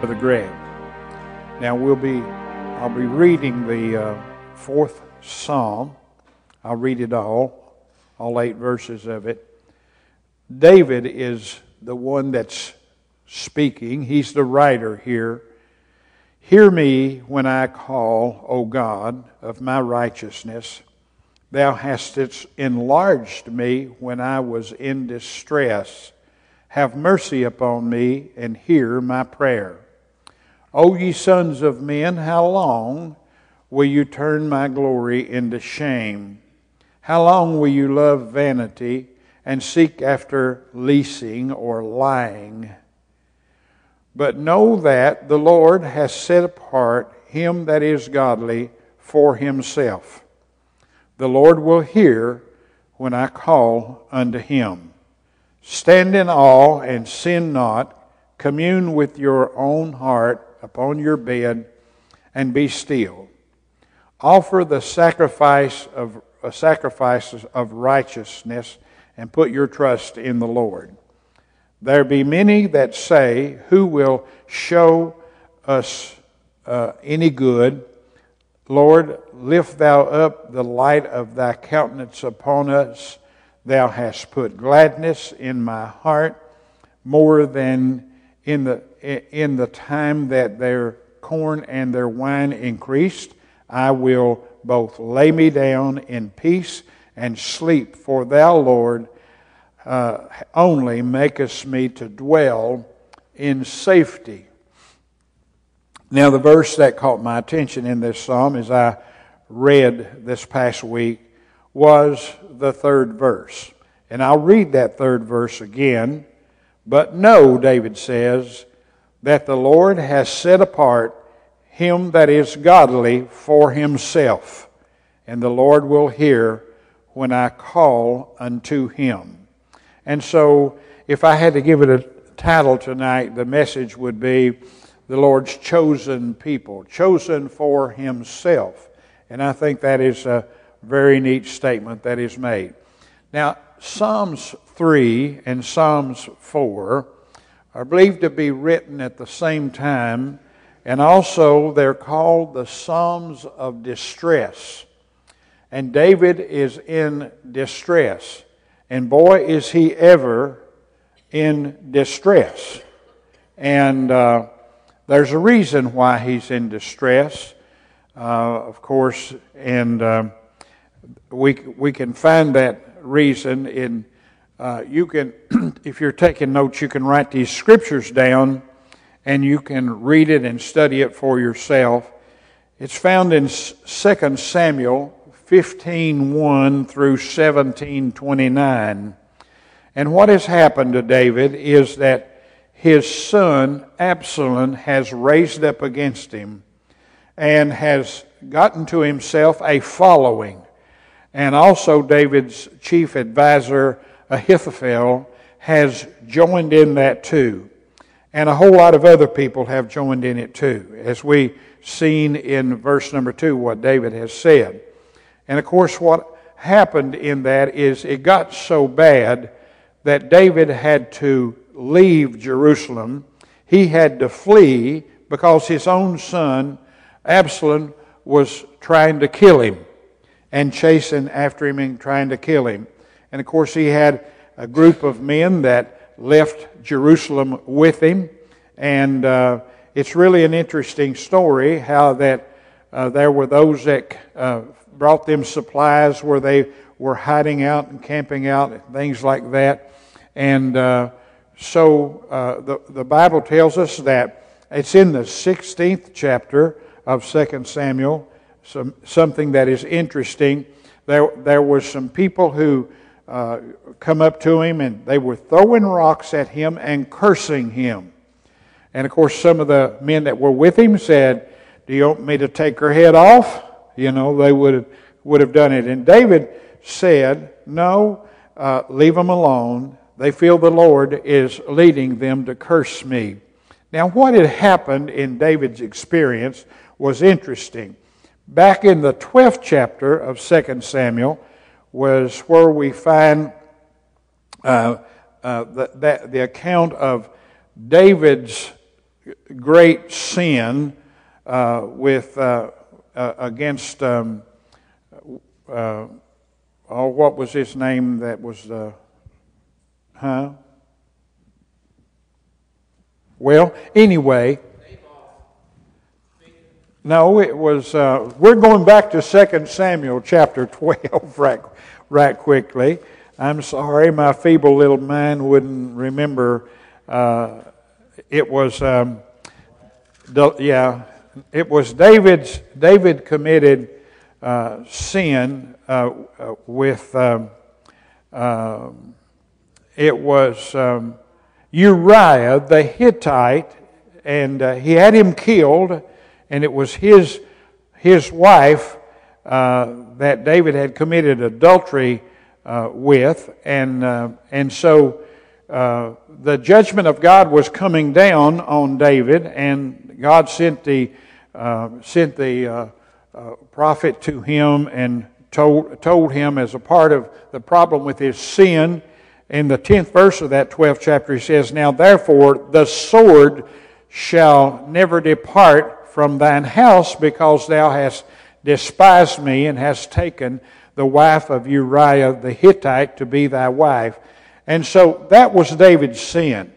Brother Greg. Now we'll be, I'll be reading the uh, fourth Psalm. I'll read it all, all eight verses of it. David is the one that's speaking. He's the writer here. Hear me when I call, O God, of my righteousness. Thou hast enlarged me when I was in distress. Have mercy upon me and hear my prayer. O ye sons of men, how long will you turn my glory into shame? How long will you love vanity and seek after leasing or lying? But know that the Lord has set apart him that is godly for himself. The Lord will hear when I call unto him. Stand in awe and sin not. Commune with your own heart upon your bed and be still. Offer the sacrifice of uh, sacrifices of righteousness and put your trust in the Lord. There be many that say, Who will show us uh, any good? Lord, lift thou up the light of thy countenance upon us. Thou hast put gladness in my heart more than in the in the time that their corn and their wine increased, I will both lay me down in peace and sleep, for thou, Lord, uh, only makest me to dwell in safety. Now, the verse that caught my attention in this psalm as I read this past week was the third verse. And I'll read that third verse again. But know, David says, that the Lord has set apart him that is godly for himself, and the Lord will hear when I call unto him. And so, if I had to give it a title tonight, the message would be the Lord's chosen people, chosen for himself. And I think that is a very neat statement that is made. Now, Psalms 3 and Psalms 4 are believed to be written at the same time, and also they're called the Psalms of Distress. And David is in distress. And boy, is he ever in distress. And uh, there's a reason why he's in distress, uh, of course, and uh, we, we can find that reason in uh, you can, if you're taking notes, you can write these scriptures down and you can read it and study it for yourself. It's found in 2 Samuel 15:1 through 17:29. And what has happened to David is that his son Absalom has raised up against him and has gotten to himself a following. And also David's chief advisor Ahithophel has joined in that too. And a whole lot of other people have joined in it too, as we seen in verse number two what David has said. And of course, what happened in that is it got so bad that David had to leave Jerusalem. He had to flee because his own son, Absalom, was trying to kill him and chasing after him and trying to kill him. And of course, he had a group of men that left Jerusalem with him. And uh, it's really an interesting story how that uh, there were those that uh, brought them supplies where they were hiding out and camping out, and things like that. And uh, so uh, the, the Bible tells us that it's in the 16th chapter of 2 Samuel, some, something that is interesting. There, there was some people who uh, come up to him and they were throwing rocks at him and cursing him. And of course, some of the men that were with him said, Do you want me to take her head off? You know, they would have, would have done it. And David said, No, uh, leave them alone. They feel the Lord is leading them to curse me. Now, what had happened in David's experience was interesting. Back in the 12th chapter of 2 Samuel, was where we find uh, uh, the, the account of David's great sin uh, with uh, uh, against um, uh, oh, what was his name that was uh, huh? Well, anyway. No, it was. Uh, we're going back to 2 Samuel chapter 12 right, right quickly. I'm sorry, my feeble little mind wouldn't remember. Uh, it was, um, yeah, it was David's. David committed uh, sin uh, uh, with. Um, um, it was um, Uriah the Hittite, and uh, he had him killed, and it was his his wife uh, that David had committed adultery uh, with, and uh, and so uh, the judgment of God was coming down on David, and God sent the uh, sent the prophet to him and told told him as a part of the problem with his sin. In the tenth verse of that twelfth chapter, he says, "Now therefore the sword shall never depart from thine house, because thou hast despised me and hast taken." the wife of Uriah the Hittite to be thy wife. And so that was David's sin.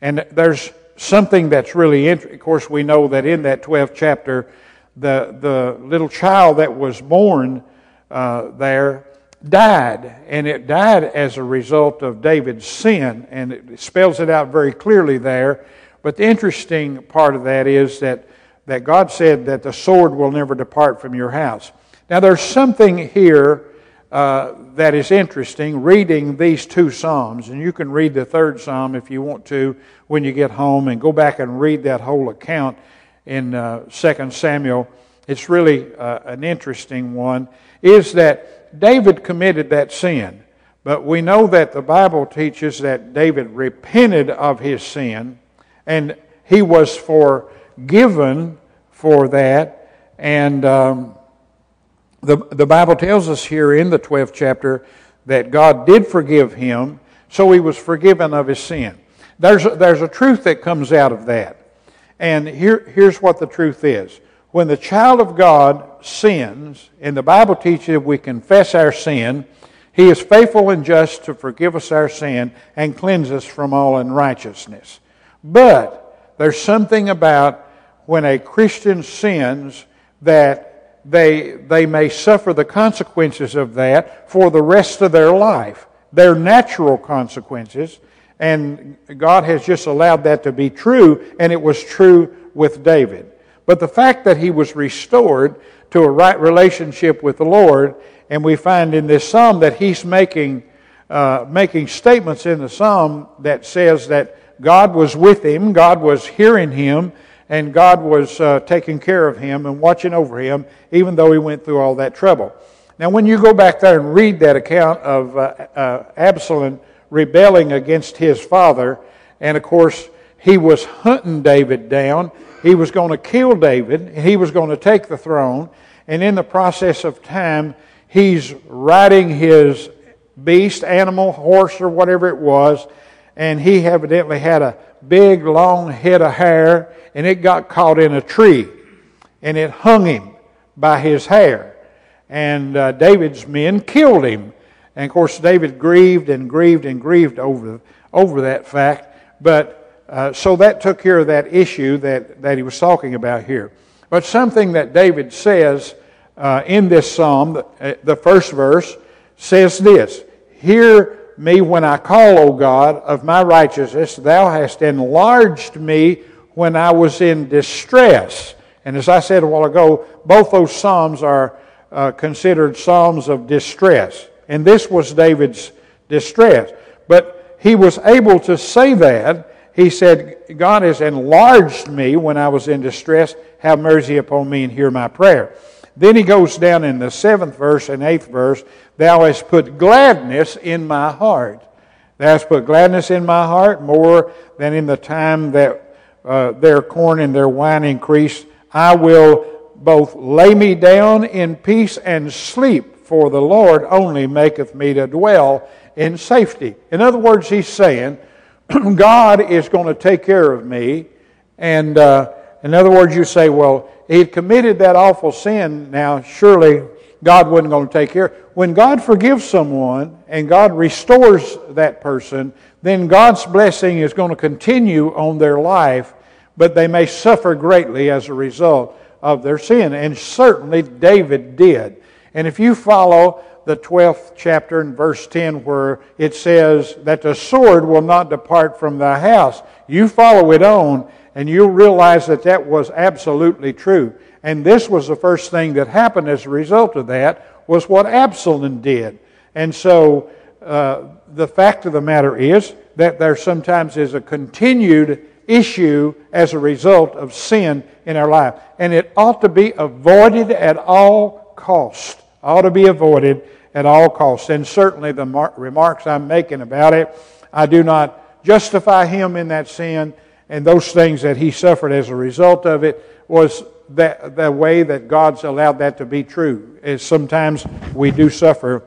And there's something that's really interesting. Of course, we know that in that 12th chapter, the, the little child that was born uh, there died. And it died as a result of David's sin. And it spells it out very clearly there. But the interesting part of that is that, that God said that the sword will never depart from your house. Now, there's something here uh, that is interesting reading these two Psalms, and you can read the third Psalm if you want to when you get home and go back and read that whole account in uh, 2 Samuel. It's really uh, an interesting one. Is that David committed that sin, but we know that the Bible teaches that David repented of his sin, and he was forgiven for that, and um, the, the Bible tells us here in the 12th chapter that God did forgive him, so he was forgiven of his sin. There's a, there's a truth that comes out of that. And here, here's what the truth is. When the child of God sins, and the Bible teaches if we confess our sin, he is faithful and just to forgive us our sin and cleanse us from all unrighteousness. But there's something about when a Christian sins that they, they may suffer the consequences of that for the rest of their life. Their natural consequences. And God has just allowed that to be true, and it was true with David. But the fact that he was restored to a right relationship with the Lord, and we find in this psalm that he's making, uh, making statements in the psalm that says that God was with him, God was hearing him, and God was uh, taking care of him and watching over him, even though he went through all that trouble. Now, when you go back there and read that account of uh, uh, Absalom rebelling against his father, and of course, he was hunting David down. He was going to kill David, and he was going to take the throne, and in the process of time, he's riding his beast, animal, horse, or whatever it was, and he evidently had a big, long head of hair, and it got caught in a tree, and it hung him by his hair. And uh, David's men killed him. And of course, David grieved and grieved and grieved over, over that fact. But uh, so that took care of that issue that, that he was talking about here. But something that David says uh, in this psalm, the, uh, the first verse, says this Hear me when I call, O God, of my righteousness. Thou hast enlarged me when I was in distress. And as I said a while ago, both those Psalms are uh, considered Psalms of distress. And this was David's distress. But he was able to say that. He said, God has enlarged me when I was in distress. Have mercy upon me and hear my prayer. Then he goes down in the seventh verse and eighth verse Thou hast put gladness in my heart. Thou hast put gladness in my heart more than in the time that uh, their corn and their wine increased. I will both lay me down in peace and sleep, for the Lord only maketh me to dwell in safety. In other words, he's saying, God is going to take care of me, And uh, in other words, you say, well, he committed that awful sin. Now, surely God wasn't going to take care. When God forgives someone and God restores that person, then God's blessing is going to continue on their life, but they may suffer greatly as a result of their sin. And certainly David did. And if you follow the 12th chapter in verse 10, where it says that the sword will not depart from thy house, you follow it on, and you'll realize that that was absolutely true. And this was the first thing that happened as a result of that, was what Absalom did. And so uh, the fact of the matter is that there sometimes is a continued issue as a result of sin in our life. And it ought to be avoided at all cost. Ought to be avoided at all costs. And certainly the mar- remarks I'm making about it, I do not justify him in that sin and those things that he suffered as a result of it was that the way that God's allowed that to be true. Is sometimes we do suffer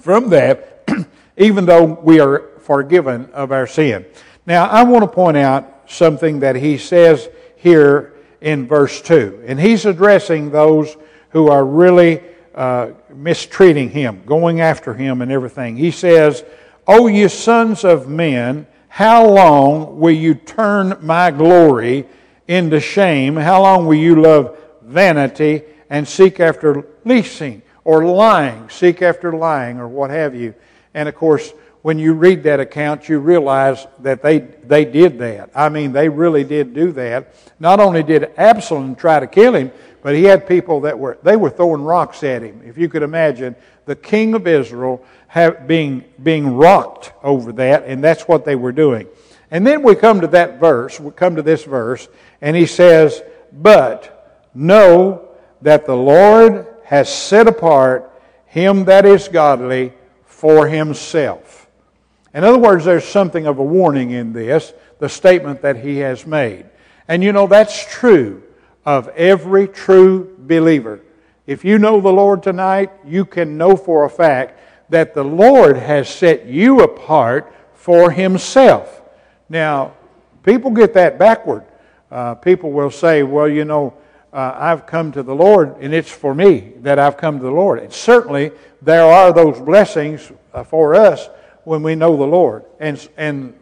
from that, even though we are forgiven of our sin. Now, I want to point out something that he says here in verse 2. And he's addressing those who are really uh, mistreating him, going after him, and everything. He says, O ye sons of men, how long will you turn my glory into shame? How long will you love vanity and seek after leasing or lying, seek after lying or what have you? And of course, when you read that account, you realize that they, they did that. I mean, they really did do that. Not only did Absalom try to kill him, but he had people that were, they were throwing rocks at him. If you could imagine the king of Israel have, being, being rocked over that, and that's what they were doing. And then we come to that verse, we come to this verse, and he says, But know that the Lord has set apart him that is godly for himself. In other words, there's something of a warning in this, the statement that he has made. And you know, that's true of every true believer. If you know the Lord tonight, you can know for a fact that the Lord has set you apart for Himself. Now, people get that backward. Uh, people will say, well, you know, uh, I've come to the Lord and it's for me that I've come to the Lord. And certainly there are those blessings uh, for us when we know the Lord. And, and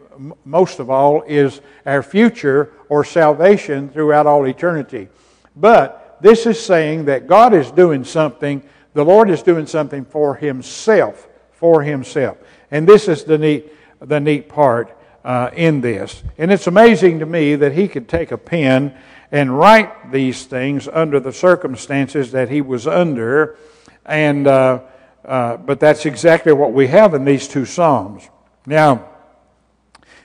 most of all is our future or salvation throughout all eternity. But this is saying that God is doing something, the Lord is doing something for Himself, for Himself. And this is the neat, the neat part uh, in this. And it's amazing to me that He could take a pen and write these things under the circumstances that He was under. And, uh, uh, but that's exactly what we have in these two Psalms. Now,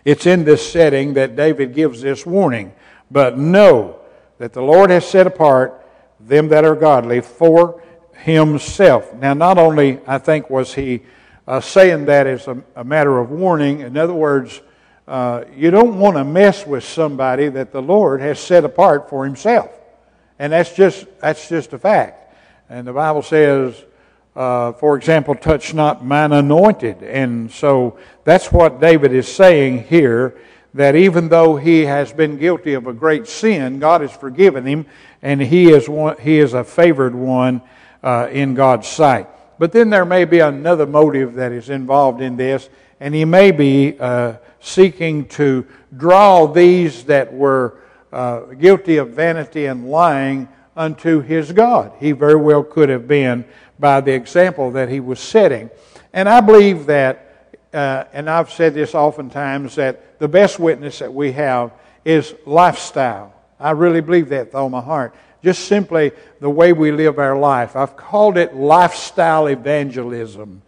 it's in this setting that David gives this warning. But know that the Lord has set apart them that are godly for himself. Now, not only, I think, was he uh, saying that as a, a, matter of warning, in other words, uh, you don't want to mess with somebody that the Lord has set apart for himself. And that's just, that's just a fact. And the Bible says, uh, for example, touch not mine anointed. And so that's what David is saying here that even though he has been guilty of a great sin, God has forgiven him, and he is, one, he is a favored one uh, in God's sight. But then there may be another motive that is involved in this, and he may be uh, seeking to draw these that were uh, guilty of vanity and lying unto his God. He very well could have been by the example that he was setting. And I believe that uh, and I've said this oftentimes, that the best witness that we have is lifestyle. I really believe that with all my heart. Just simply the way we live our life. I've called it lifestyle evangelism.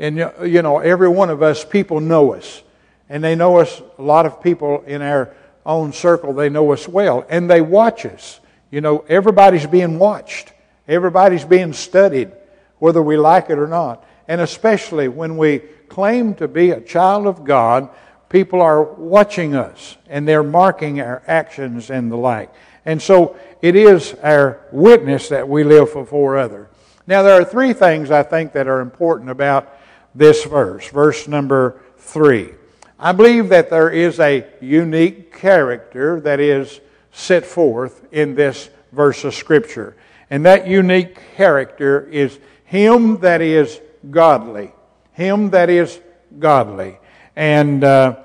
And, you know, every one of us, people know us. And they know us, a lot of people in our own circle, they know us well. And they watch us. You know, everybody's being watched, everybody's being studied, whether we like it or not. And especially when we claim to be a child of God, people are watching us and they're marking our actions and the like. And so it is our witness that we live for others. Now, there are three things I think that are important about this verse. Verse number three. I believe that there is a unique character that is set forth in this verse of Scripture. And that unique character is Him that is godly. Him that is godly. And uh,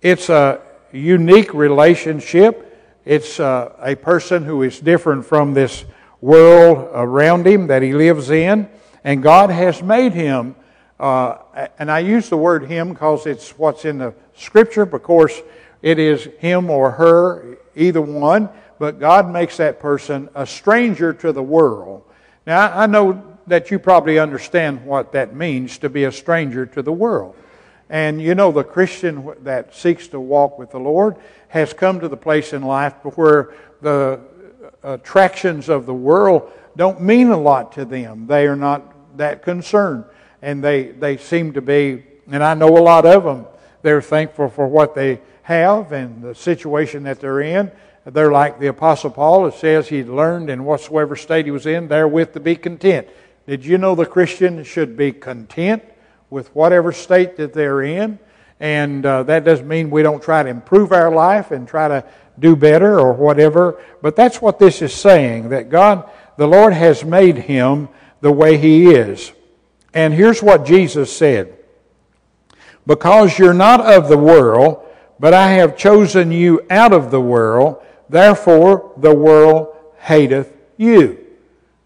it's a unique relationship. It's uh, a person who is different from this world around him that he lives in. And God has made him uh, and I use the word him because it's what's in the scripture. Of course, it is him or her, either one. But God makes that person a stranger to the world. Now, I know that you probably understand what that means to be a stranger to the world. And you know, the Christian that seeks to walk with the Lord has come to the place in life where the attractions of the world don't mean a lot to them. They are not that concerned and they, they seem to be, and I know a lot of them, they're thankful for what they have and the situation that they're in. They're like the Apostle Paul. It says he learned in whatsoever state he was in, therewith to be content. Did you know the Christian should be content with whatever state that they're in? And uh, that doesn't mean we don't try to improve our life and try to do better or whatever. But that's what this is saying that God, the Lord, has made him the way he is. And here's what Jesus said Because you're not of the world, but I have chosen you out of the world, therefore the world hateth you.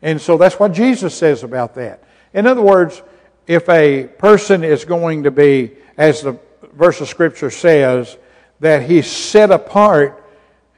And so that's what Jesus says about that. In other words, if a person is going to be, as the verse of Scripture says, that he's set apart,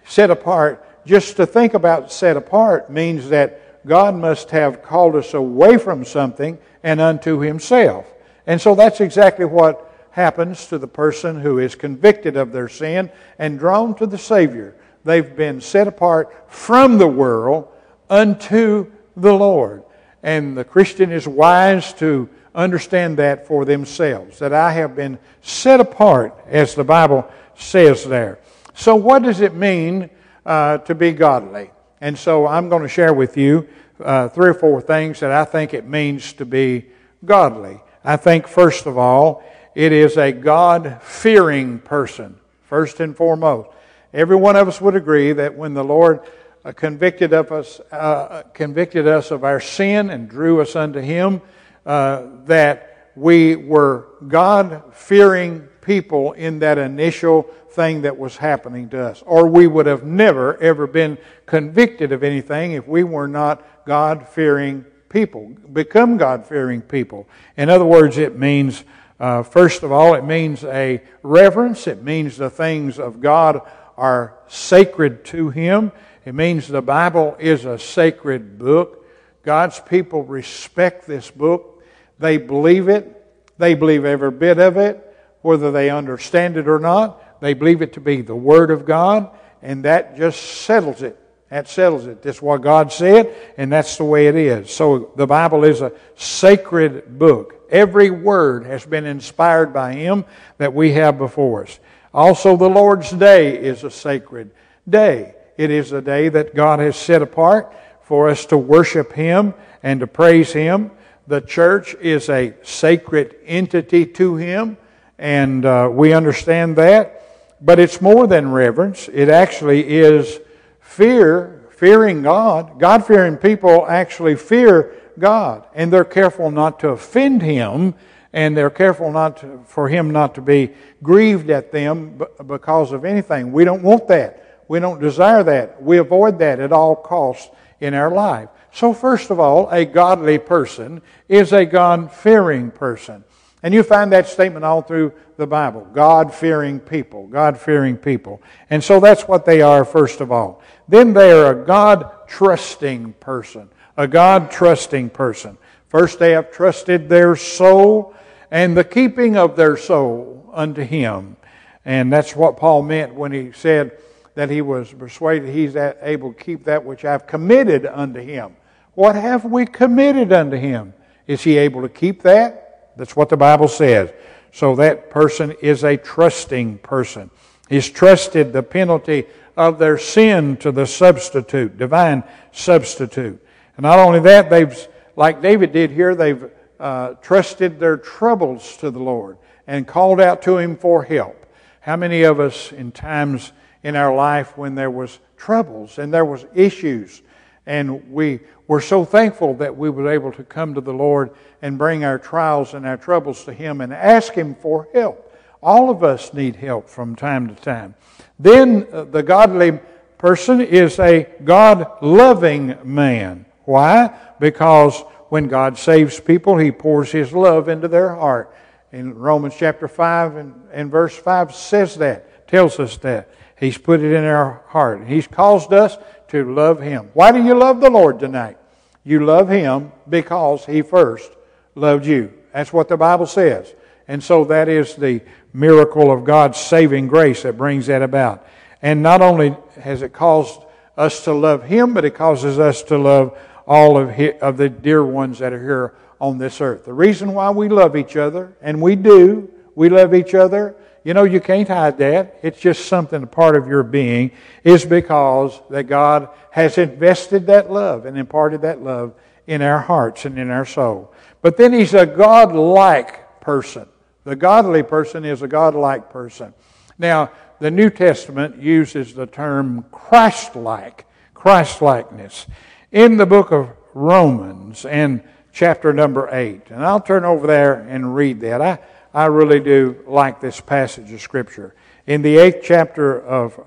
set apart, just to think about set apart means that God must have called us away from something and unto himself. And so that's exactly what happens to the person who is convicted of their sin and drawn to the Savior. They've been set apart from the world unto the Lord. And the Christian is wise to understand that for themselves, that I have been set apart, as the Bible says there. So, what does it mean uh, to be godly? And so, I'm going to share with you uh, three or four things that I think it means to be godly. I think, first of all, it is a God fearing person, first and foremost. Every one of us would agree that when the Lord uh, convicted of us, uh, convicted us of our sin and drew us unto Him, uh, that we were God fearing people in that initial thing that was happening to us. Or we would have never, ever been convicted of anything if we were not God fearing people. Become God fearing people. In other words, it means, uh, first of all, it means a reverence. It means the things of God are sacred to Him. It means the Bible is a sacred book. God's people respect this book. They believe it. They believe every bit of it, whether they understand it or not. They believe it to be the Word of God, and that just settles it. That settles it. That's what God said, and that's the way it is. So the Bible is a sacred book. Every word has been inspired by Him that we have before us. Also, the Lord's Day is a sacred day. It is a day that God has set apart for us to worship Him and to praise Him. The church is a sacred entity to Him, and uh, we understand that. But it's more than reverence, it actually is fear, fearing God, God fearing people actually fear God, and they're careful not to offend Him, and they're careful not to, for Him not to be grieved at them because of anything. We don't want that. We don't desire that. We avoid that at all costs in our life. So, first of all, a godly person is a God fearing person. And you find that statement all through the Bible God fearing people, God fearing people. And so that's what they are, first of all. Then they are a God trusting person, a God trusting person. First, they have trusted their soul and the keeping of their soul unto Him. And that's what Paul meant when he said that he was persuaded he's able to keep that which I've committed unto Him. What have we committed unto Him? Is He able to keep that? That's what the Bible says. So that person is a trusting person. He's trusted the penalty of their sin to the substitute, divine substitute. And not only that, they've, like David did here, they've uh, trusted their troubles to the Lord and called out to Him for help. How many of us in times in our life when there was troubles and there was issues and we were so thankful that we were able to come to the Lord and bring our trials and our troubles to Him and ask Him for help. All of us need help from time to time. Then uh, the godly person is a God loving man. Why? Because when God saves people, He pours His love into their heart. In Romans chapter 5 and, and verse 5 says that, tells us that. He's put it in our heart. He's caused us to love Him. Why do you love the Lord tonight? You love Him because He first loved you. That's what the Bible says. And so that is the miracle of God's saving grace that brings that about. And not only has it caused us to love Him, but it causes us to love all of, his, of the dear ones that are here on this earth. The reason why we love each other, and we do, we love each other, you know, you can't hide that. It's just something, a part of your being, is because that God has invested that love and imparted that love in our hearts and in our soul. But then He's a God-like person. The godly person is a God-like person. Now, the New Testament uses the term Christ-like, Christ-likeness. In the book of Romans and chapter number 8, and I'll turn over there and read that. I, I really do like this passage of Scripture. In the eighth chapter of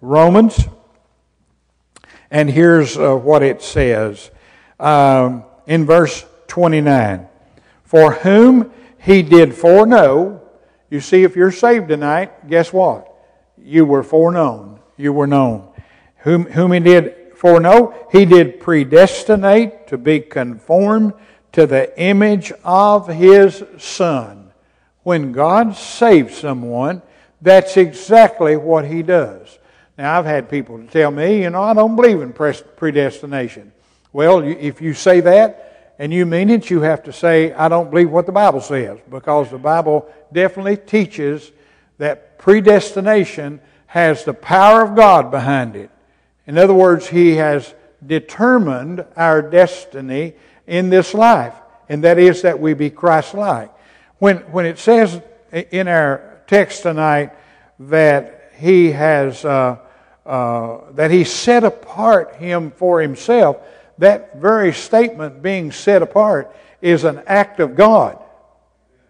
Romans, and here's uh, what it says um, in verse 29 For whom he did foreknow. You see, if you're saved tonight, guess what? You were foreknown. You were known. Whom, whom he did foreknow, he did predestinate to be conformed to the image of his Son. When God saves someone, that's exactly what he does. Now, I've had people tell me, you know, I don't believe in predestination. Well, if you say that, and you mean it, you have to say, I don't believe what the Bible says, because the Bible definitely teaches that predestination has the power of God behind it. In other words, He has determined our destiny in this life, and that is that we be Christ like. When, when it says in our text tonight that He has, uh, uh, that He set apart Him for Himself, that very statement being set apart is an act of God.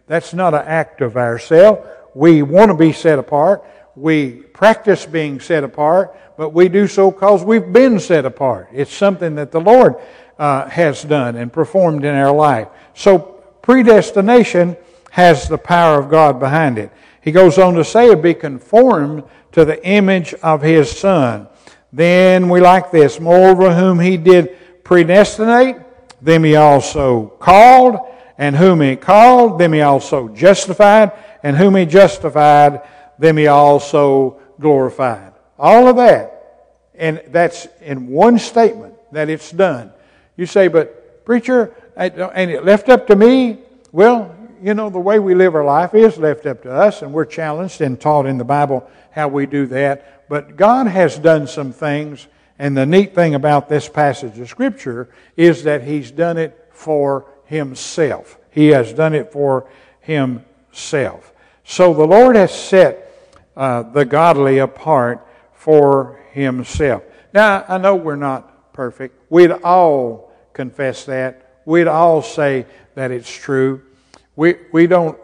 That's not an act of ourselves. We want to be set apart. We practice being set apart, but we do so because we've been set apart. It's something that the Lord uh, has done and performed in our life. So predestination has the power of God behind it. He goes on to say, be conformed to the image of His Son. Then we like this, moreover whom He did predestinate, them he also called, and whom he called, them he also justified, and whom he justified, them he also glorified. All of that, and that's in one statement that it's done. You say, but preacher, and it left up to me? Well, you know, the way we live our life is left up to us, and we're challenged and taught in the Bible how we do that. But God has done some things and the neat thing about this passage of Scripture is that He's done it for Himself. He has done it for Himself. So the Lord has set uh, the godly apart for Himself. Now, I know we're not perfect. We'd all confess that. We'd all say that it's true. We, we don't,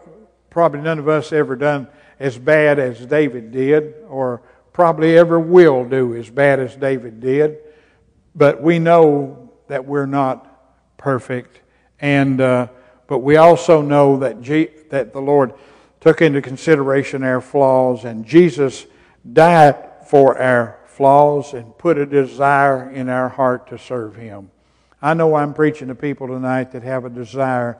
probably none of us ever done as bad as David did or probably ever will do as bad as David did, but we know that we're not perfect. And, uh, but we also know that, that the Lord took into consideration our flaws, and Jesus died for our flaws and put a desire in our heart to serve Him. I know I'm preaching to people tonight that have a desire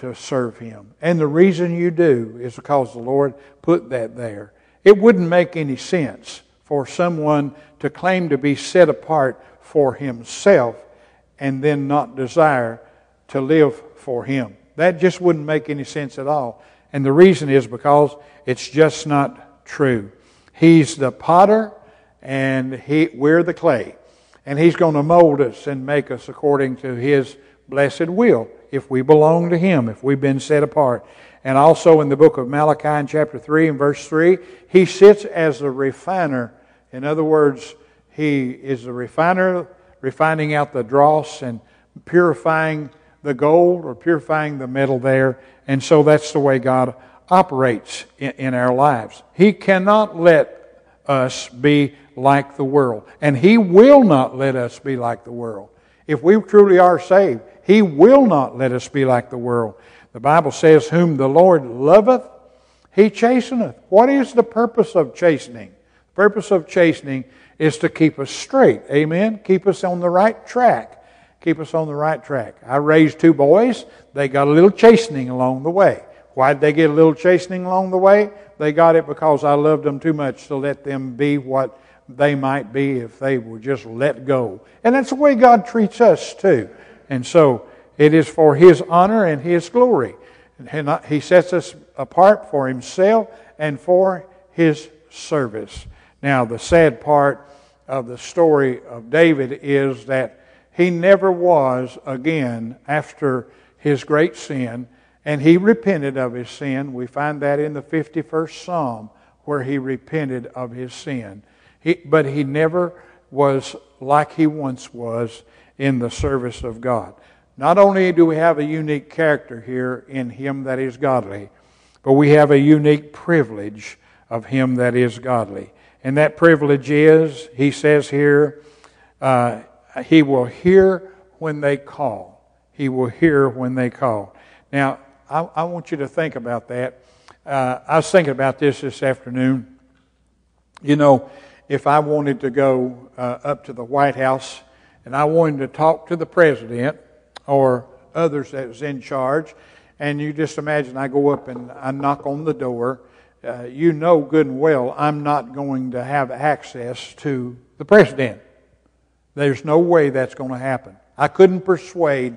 to serve Him. And the reason you do is because the Lord put that there. It wouldn't make any sense for someone to claim to be set apart for himself and then not desire to live for him. That just wouldn't make any sense at all. And the reason is because it's just not true. He's the potter and he, we're the clay. And he's going to mold us and make us according to his blessed will if we belong to Him, if we've been set apart. And also in the book of Malachi in chapter 3 and verse 3, He sits as a refiner. In other words, He is the refiner, refining out the dross and purifying the gold or purifying the metal there. And so that's the way God operates in, in our lives. He cannot let us be like the world. And He will not let us be like the world. If we truly are saved, He will not let us be like the world. The Bible says, Whom the Lord loveth, He chasteneth. What is the purpose of chastening? The purpose of chastening is to keep us straight. Amen? Keep us on the right track. Keep us on the right track. I raised two boys. They got a little chastening along the way. Why did they get a little chastening along the way? They got it because I loved them too much to let them be what they might be if they were just let go. And that's the way God treats us too. And so it is for His honor and His glory. He sets us apart for Himself and for His service. Now, the sad part of the story of David is that he never was again after his great sin, and he repented of his sin. We find that in the 51st Psalm, where he repented of his sin. He, but he never was like he once was in the service of God. Not only do we have a unique character here in him that is godly, but we have a unique privilege of him that is godly. And that privilege is, he says here, uh, he will hear when they call. He will hear when they call. Now, I, I want you to think about that. Uh, I was thinking about this this afternoon. You know, if I wanted to go uh, up to the White House and I wanted to talk to the president or others that was in charge, and you just imagine I go up and I knock on the door, uh, you know good and well I'm not going to have access to the president. There's no way that's going to happen. I couldn't persuade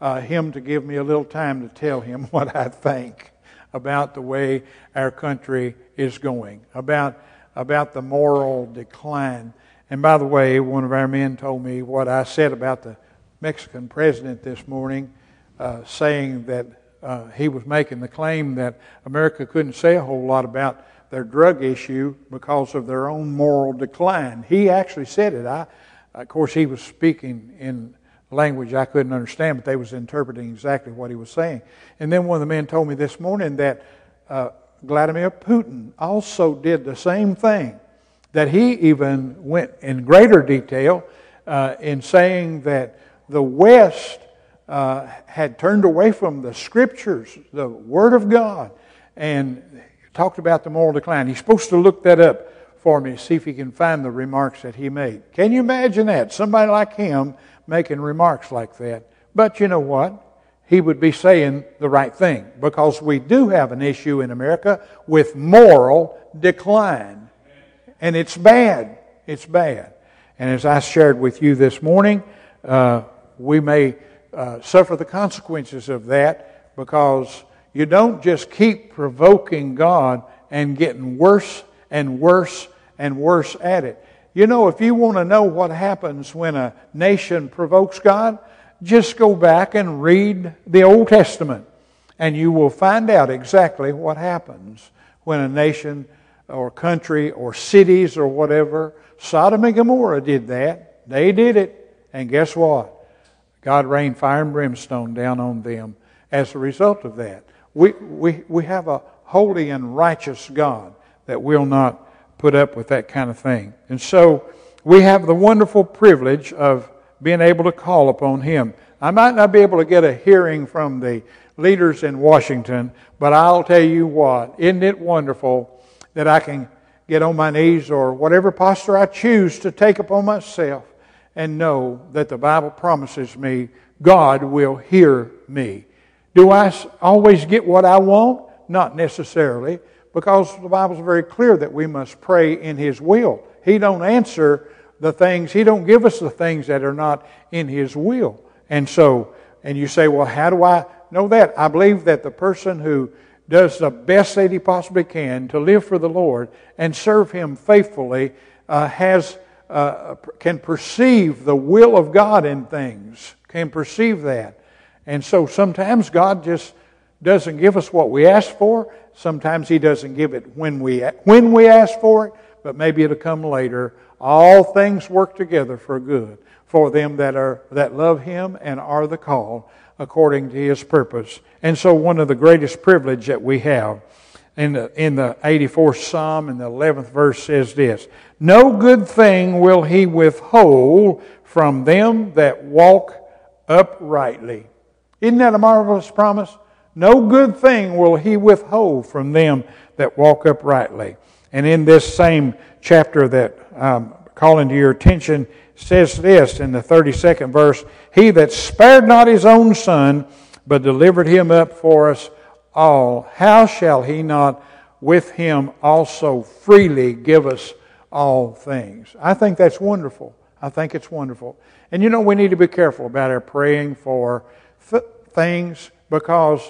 uh, him to give me a little time to tell him what I think about the way our country is going, about, about the moral decline. And by the way, one of our men told me what I said about the Mexican president this morning, uh, saying that uh, he was making the claim that America couldn't say a whole lot about their drug issue because of their own moral decline. He actually said it. I, of course, he was speaking in language I couldn't understand, but they was interpreting exactly what he was saying. And then one of the men told me this morning that uh, Vladimir Putin also did the same thing. That he even went in greater detail uh, in saying that the West uh, had turned away from the Scriptures, the Word of God, and talked about the moral decline. He's supposed to look that up for me, see if he can find the remarks that he made. Can you imagine that? Somebody like him making remarks like that. But you know what? He would be saying the right thing because we do have an issue in America with moral decline. And it's bad. It's bad. And as I shared with you this morning, uh, we may uh, suffer the consequences of that because you don't just keep provoking God and getting worse and worse and worse at it. You know, if you want to know what happens when a nation provokes God, just go back and read the Old Testament, and you will find out exactly what happens when a nation or country or cities or whatever, Sodom and Gomorrah did that. They did it. And guess what? God rained fire and brimstone down on them as a result of that. We, we, we have a holy and righteous God that will not put up with that kind of thing. And so we have the wonderful privilege of being able to call upon Him. I might not be able to get a hearing from the leaders in Washington, but I'll tell you what, isn't it wonderful that I can get on my knees or whatever posture I choose to take upon myself and know that the Bible promises me God will hear me. Do I always get what I want? Not necessarily because the Bible is very clear that we must pray in His will. He don't answer the things, He don't give us the things that are not in His will. And so, and you say, well, how do I know that? I believe that the person who does the best that he possibly can to live for the Lord and serve Him faithfully uh, has uh, can perceive the will of God in things, can perceive that. And so sometimes God just doesn't give us what we ask for. Sometimes He doesn't give it when we, when we ask for it, but maybe it'll come later. All things work together for good for them that are that love Him and are the called according to His purpose. And so, one of the greatest privilege that we have in the, in the 84th Psalm in the 11th verse says this No good thing will He withhold from them that walk uprightly. Isn't that a marvelous promise? No good thing will He withhold from them that walk uprightly. And in this same chapter that I'm calling to your attention, says this in the 32nd verse He that spared not his own son, but delivered him up for us all, how shall he not with him also freely give us all things? I think that's wonderful. I think it's wonderful. And you know, we need to be careful about our praying for th- things because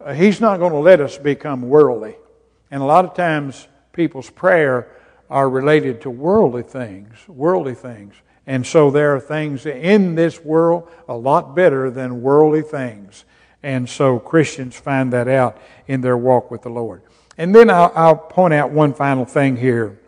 uh, He's not going to let us become worldly. And a lot of times, people's prayer are related to worldly things, worldly things. And so there are things in this world a lot better than worldly things. And so Christians find that out in their walk with the Lord. And then I'll, I'll point out one final thing here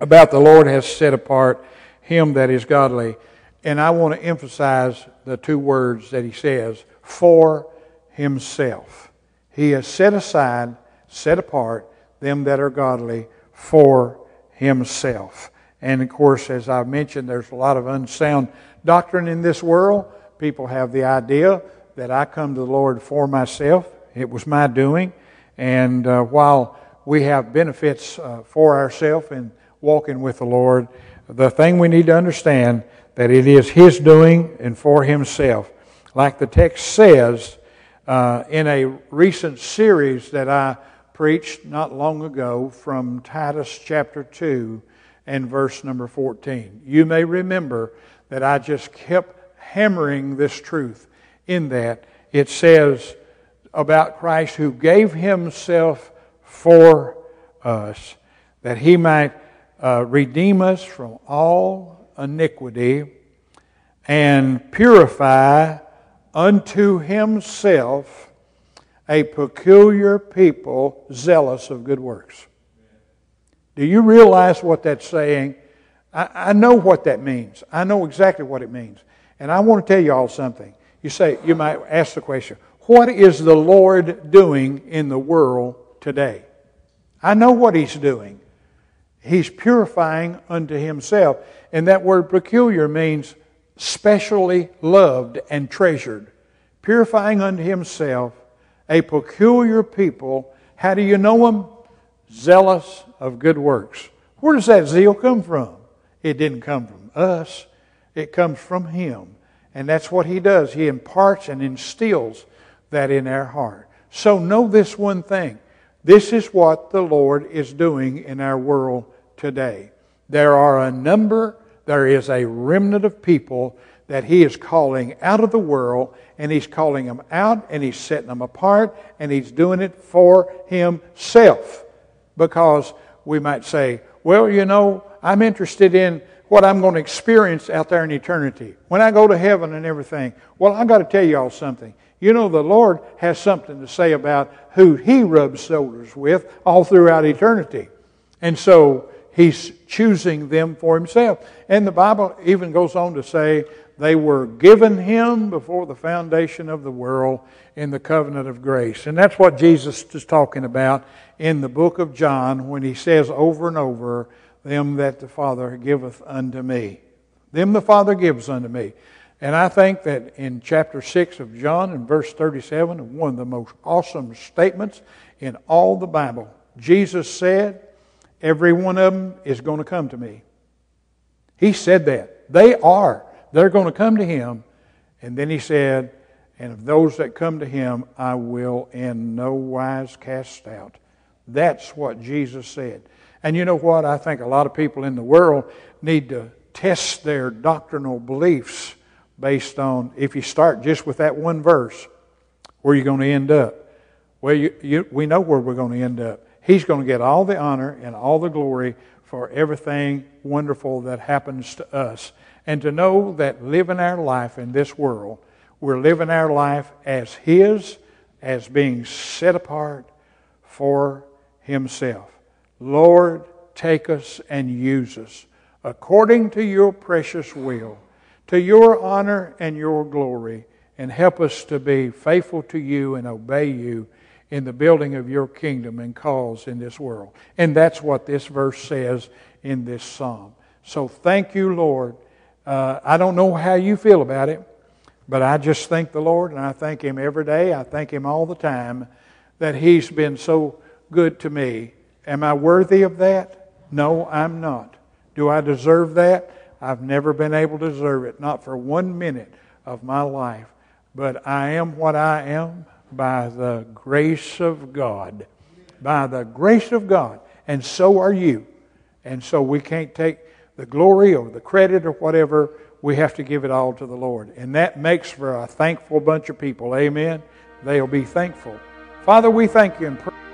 about the Lord has set apart him that is godly. And I want to emphasize the two words that he says for himself. He has set aside, set apart them that are godly for himself. And of course, as I've mentioned, there's a lot of unsound doctrine in this world. People have the idea that I come to the Lord for myself. It was my doing. And uh, while we have benefits uh, for ourselves in walking with the Lord, the thing we need to understand that it is His doing and for Himself. Like the text says uh, in a recent series that I preached not long ago from Titus chapter 2 and verse number 14. You may remember that I just kept hammering this truth in that. It says about Christ who gave himself for us that he might uh, redeem us from all iniquity and purify unto himself a peculiar people zealous of good works. Do you realize what that's saying? I, I know what that means. I know exactly what it means. And I want to tell you all something. You say, you might ask the question, what is the Lord doing in the world today? I know what He's doing. He's purifying unto Himself. And that word peculiar means specially loved and treasured. Purifying unto Himself a peculiar people. How do you know them? zealous of good works. Where does that zeal come from? It didn't come from us, it comes from Him. And that's what He does. He imparts and instills that in our heart. So know this one thing this is what the Lord is doing in our world today. There are a number, there is a remnant of people that He is calling out of the world, and He's calling them out, and He's setting them apart, and He's doing it for Himself because we might say, well, you know, I'm interested in what I'm going to experience out there in eternity. When I go to heaven and everything. Well, I've got to tell you all something. You know, the Lord has something to say about who He rubs shoulders with all throughout eternity. And so He's choosing them for Himself. And the Bible even goes on to say they were given Him before the foundation of the world in the covenant of grace. And that's what Jesus is talking about in the book of John when he says over and over, Them that the Father giveth unto me. Them the Father gives unto me. And I think that in chapter 6 of John, in verse 37, one of the most awesome statements in all the Bible, Jesus said, Every one of them is going to come to me. He said that. They are. They're going to come to him. And then he said, And of those that come to him, I will in no wise cast out. That's what Jesus said. And you know what? I think a lot of people in the world need to test their doctrinal beliefs based on if you start just with that one verse, where you're going to end up. Well, you, you, we know where we're going to end up. He's going to get all the honor and all the glory for everything wonderful that happens to us. And to know that living our life in this world, We're living our life as His, as being set apart for Himself. Lord, take us and use us according to your precious will, to your honor and your glory, and help us to be faithful to you and obey you in the building of your kingdom and cause in this world. And that's what this verse says in this psalm. So thank you, Lord. Uh, I don't know how you feel about it, but I just thank the Lord and I thank Him every day. I thank Him all the time that He's been so good to me. Am I worthy of that? No, I'm not. Do I deserve that? I've never been able to deserve it, not for one minute of my life. But I am what I am by the grace of God. By the grace of God. And so are you. And so we can't take the glory or the credit or whatever. We have to give it all to the Lord. And that makes for a thankful bunch of people. Amen. They'll be thankful. Father, we thank you and praise